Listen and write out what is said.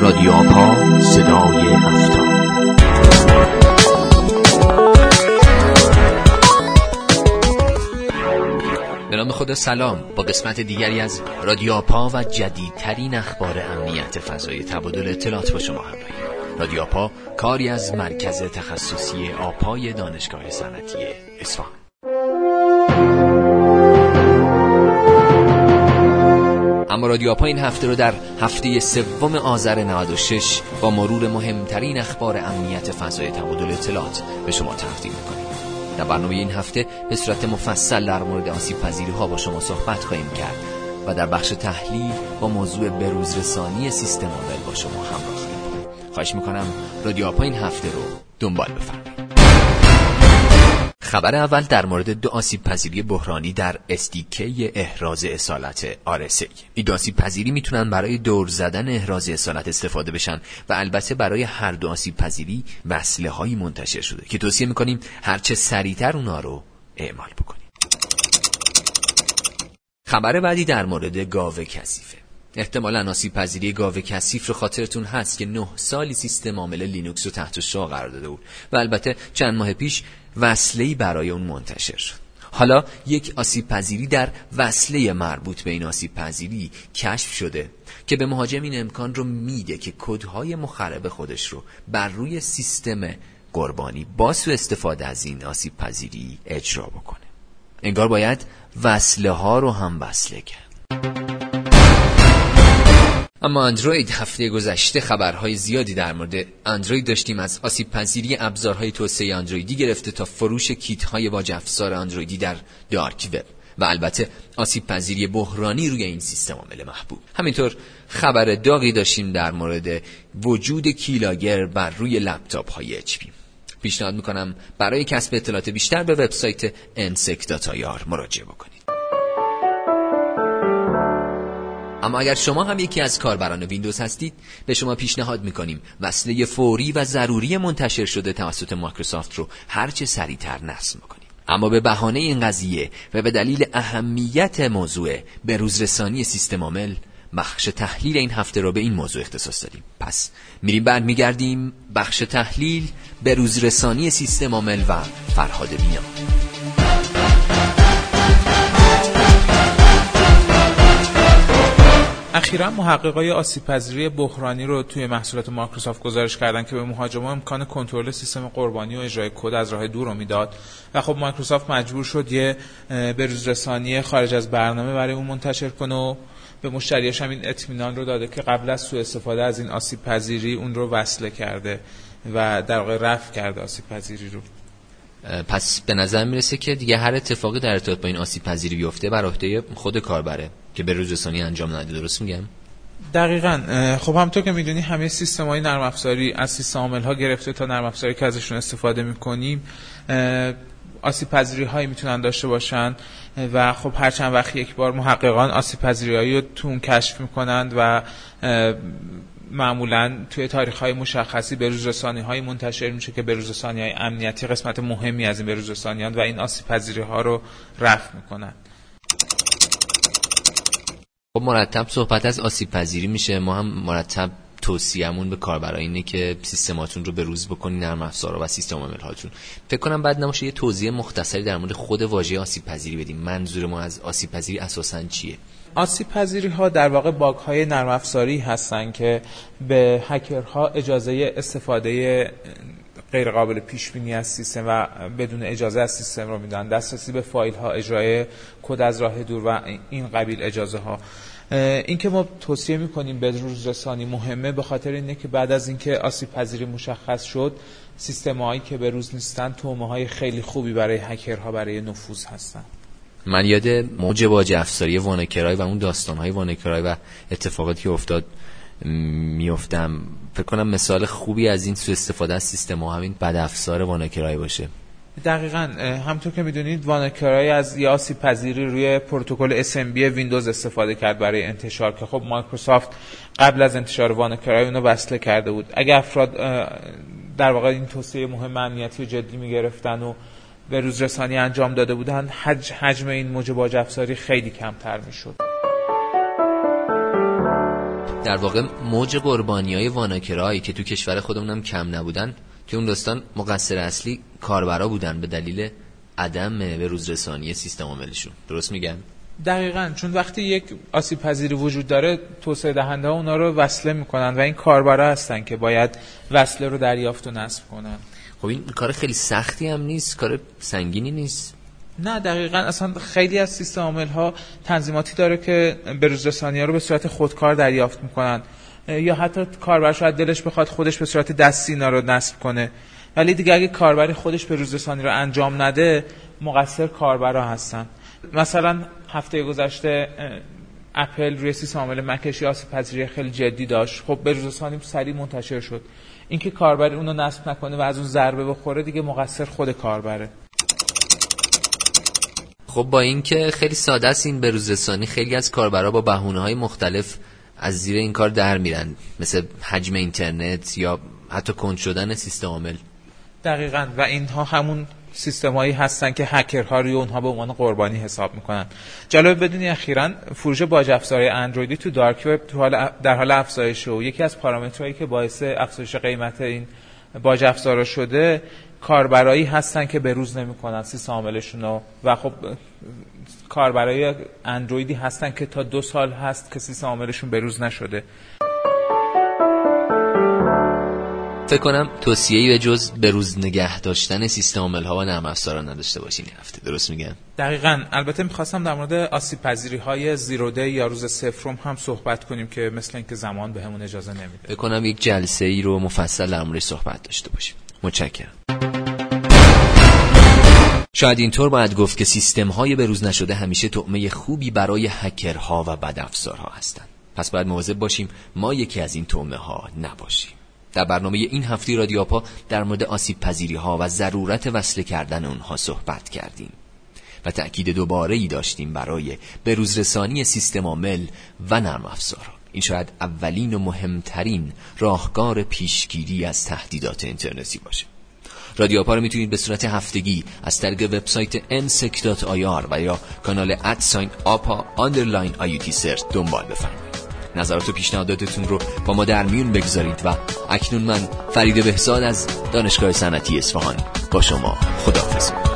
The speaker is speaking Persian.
رادیو آپا صدای هفتاد. به نام خدا سلام. با قسمت دیگری از رادیو آپا و جدیدترین اخبار امنیت فضای تبادل اطلاعات با شما همراهی رادیو آپا کاری از مرکز تخصصی آپای دانشگاه صنعتی اصفهان. اما رادیو آپا این هفته رو در هفته سوم آذر 96 با مرور مهمترین اخبار امنیت فضای تبادل اطلاعات به شما تقدیم می‌کنیم. در برنامه این هفته به صورت مفصل در مورد آسیب پذیری ها با شما صحبت خواهیم کرد و در بخش تحلیل با موضوع بروزرسانی سیستم عامل با شما همراه خواهیم خواهش می‌کنم رادیو آپا این هفته رو دنبال بفرمایید. خبر اول در مورد دو آسیب پذیری بحرانی در استیکه احراز اصالت آرسی این دو آسیب پذیری می‌تونن برای دور زدن احراز اصالت استفاده بشن و البته برای هر دو آسیب پذیری وصله هایی منتشر شده که توصیه می‌کنیم هرچه سریعتر اونا رو اعمال بکنیم. خبر بعدی در مورد گاوه کثیفه. احتمالا آسیب پذیری گاوه کثیف رو خاطرتون هست که نه سالی سیستم عامل لینوکس رو تحت شعا قرار داده بود و البته چند ماه پیش وصله برای اون منتشر شد. حالا یک آسیب پذیری در وصله مربوط به این آسیب پذیری کشف شده که به مهاجم این امکان رو میده که کدهای مخرب خودش رو بر روی سیستم قربانی با سو استفاده از این آسیب پذیری اجرا بکنه. انگار باید وصله ها رو هم وصله کرد. اما اندروید هفته گذشته خبرهای زیادی در مورد اندروید داشتیم از آسیب پذیری ابزارهای توسعه اندرویدی گرفته تا فروش کیت های واج افزار اندرویدی در dark web. و البته آسیب پذیری بحرانی روی این سیستم عامل محبوب. همینطور خبر داغی داشتیم در مورد وجود keylogger بر روی لپتاپ های HP پیشنهاد می‌کنم برای کسب اطلاعات بیشتر به وبسایت داتایار مراجعه بکنید. اما اگر شما هم یکی از کاربران ویندوز هستید به شما پیشنهاد می‌کنیم وصله فوری و ضروری منتشر شده توسط مایکروسافت رو هرچه سریعتر نصب کنید اما به بهانه این قضیه و به دلیل اهمیت موضوع به روزرسانی سیستم عامل بخش تحلیل این هفته رو به این موضوع اختصاص دادیم. پس میریم بعد میگردیم بخش تحلیل به روزرسانی سیستم عامل و فرهاد بینا اخیرا محققای آسیب پذیری بحرانی رو توی محصولات مایکروسافت گزارش کردن که به مهاجما امکان کنترل سیستم قربانی و اجرای کد از راه دور رو می‌داد. و خب مایکروسافت مجبور شد یه بروز رسانی خارج از برنامه برای اون منتشر کنه و به مشتریاش هم این اطمینان رو داده که قبل از سوء استفاده از این آسیب پذیری اون رو وصله کرده و در واقع رفع کرده آسیب پذیری رو پس به نظر می‌رسه که دیگه هر اتفاقی در ارتباط با این آسیب پذیری بیفته بر عهده خود کاربره. که به روز رسانی انجام نده درست میگم؟ دقیقا. خب همطور که می‌دونی همه سیستم های نرم افزاری از سیستم عامل ها گرفته تا نرم افزاری که ازشون استفاده می‌کنیم آسیب پذیری هایی می‌تونن داشته باشن و خب هر چند وقت یک بار محققان آسیب پذیری هایی رو تو اون کشف می‌کنند و معمولا توی تاریخ های مشخصی به روزرسانی های منتشر میشه که به های امنیتی قسمت مهمی از این به و این آسیب پذیری ها رو رفع می‌کنن. خب مرتب صحبت از آسیب پذیری میشه. ما هم مرتب توصیه‌مون به کاربرای اینه که سیستماتون رو به روز بکنین نرم افزارا و سیستم عامل هاتون. فکر کنم بعد نماشه یه توضیح مختصری در مورد خود واژه آسیب پذیری بدیم. منظور ما از آسیب پذیری اساسا چیه؟ آسیب پذیری ها در واقع باگ های نرم افزاری هستن که به هکرها اجازه استفاده غیر قابل پیش بینی از سیستم و بدون اجازه از سیستم رو میدن. دسترسی به فایل ها اجرای کد از راه دور و این قبیل اجازه ها این که ما توصیه می‌کنیم به روز رسانی مهمه به خاطر اینه که بعد از اینکه آسیب پذیری مشخص شد سیستم هایی که به روز نیستن طعمه های خیلی خوبی برای هکرها برای نفوذ هستن. من یاد موج باج افزاری WannaCry و اون داستان های WannaCry و اتفاقاتی که افتاد میفتم فکر کنم مثال خوبی از این سو استفاده از سیستم ها همین بد افزار WannaCry باشه. دقیقا همونطور که می‌دونید WannaCry از آسیب پذیری روی پروتکل SMB ویندوز استفاده کرد برای انتشار که خب مایکروسافت قبل از انتشار وانکرای اونو وصله کرده بود. اگه افراد در واقع این توصیه مهم امنیتی جدی می‌گرفتن و به روز رسانی انجام داده بودن حج حجم این موج باج افزاری خیلی کمتر می‌شد. در واقع موج قربانی های واناکرایی که تو کشور خودمونم کم نبودن که اون داستان مقصر اصلی کاربرا بودن به دلیل عدم به روزرسانی سیستم عاملشون. درست میگم؟ دقیقا. چون وقتی یک آسیب پذیری وجود داره توسعه دهنده ها اونا رو وصله می‌کنن و این کاربرا هستن که باید وصله رو دریافت و نصب کنن. خب این کار خیلی سختی هم نیست کار سنگینی نیست. نه دقیقا. اصلا خیلی از سیستم عامل ها تنظیماتی داره که به روزرسانی ها رو به صورت خودکار دریافت می‌کنن. یا حتی کاربر شاید دلش بخواد خودش به صورت دستی اینا رو نصب کنه. ولی دیگه اگه کاربری خودش به روزرسانی رو انجام نده مقصر کاربرا هستن. مثلا هفته گذشته اپل روی سیستم عامل مکش یا پذیری خیلی جدی داشت. خب به روزرسانی سریع منتشر شد. اینکه کاربر اونو نصب نکنه و از اون ضربه بخوره دیگه مقصر خود کاربره. خب با اینکه خیلی ساده است این بروزرسانی خیلی از کاربرا با بهونه های مختلف از زیر این کار در میرن مثل حجم اینترنت یا حتی کند شدن سیستم عامل. دقیقا و اینها همون سیستمایی هستن که هکرها روی اونها به عنوان قربانی حساب می‌کنن. جالب بدونی اخیرا فروش باج افزارهای اندرویدی تو دارک وب در حال افزایش و یکی از پارامترهایی که باعث افزایش قیمت این باج افزارا شده کاربرایی هستن که به روز نمی‌کنن سیستم عاملشون رو. و خب کاربرای اندرویدی هستن که تا دو سال هست که سیستم عاملشون به روز نشده. فکر کنم توصیه‌ای به جز به روز نگه داشتن سیستم عامل ها و نرم افزارا نداشته باشین این هفته. درست میگن؟ دقیقا. البته می‌خواستم در مورد آسیب پذیری های زیرو دی یا روز سفرم هم صحبت کنیم که مثل اینکه زمان بهمون به اجازه نمیده. فکر کنم یک جلسه ای رو مفصل در صحبت داشته باشیم. متشکرم. شاید اینطور باید گفت که سیستم های به روز نشده همیشه طعمه خوبی برای هکرها و بدافزارها هستند. پس باید مواظب باشیم ما یکی از این طعمه ها نباشیم. در برنامه این هفته رادیو آپا در مورد آسیب پذیری ها و ضرورت وصله کردن اونها صحبت کردیم و تأکید دوباره ای داشتیم برای بروزرسانی سیستم عامل و نرم افزارها این شاید اولین و مهمترین راهکار پیشگیری از تهدیدات اینترنتی باشه. رادیو آپا رو می‌تونید به صورت هفتگی از طریق وبسایت nsec.ir و یا کانال at sign آپا underline IUT CERT دنبال بفرمایید. نظرات و پیشنهاداتتون رو با ما در میون بگذارید و اکنون من فرید بهزاد از دانشگاه صنعتی اصفهان با شما خداحافظ.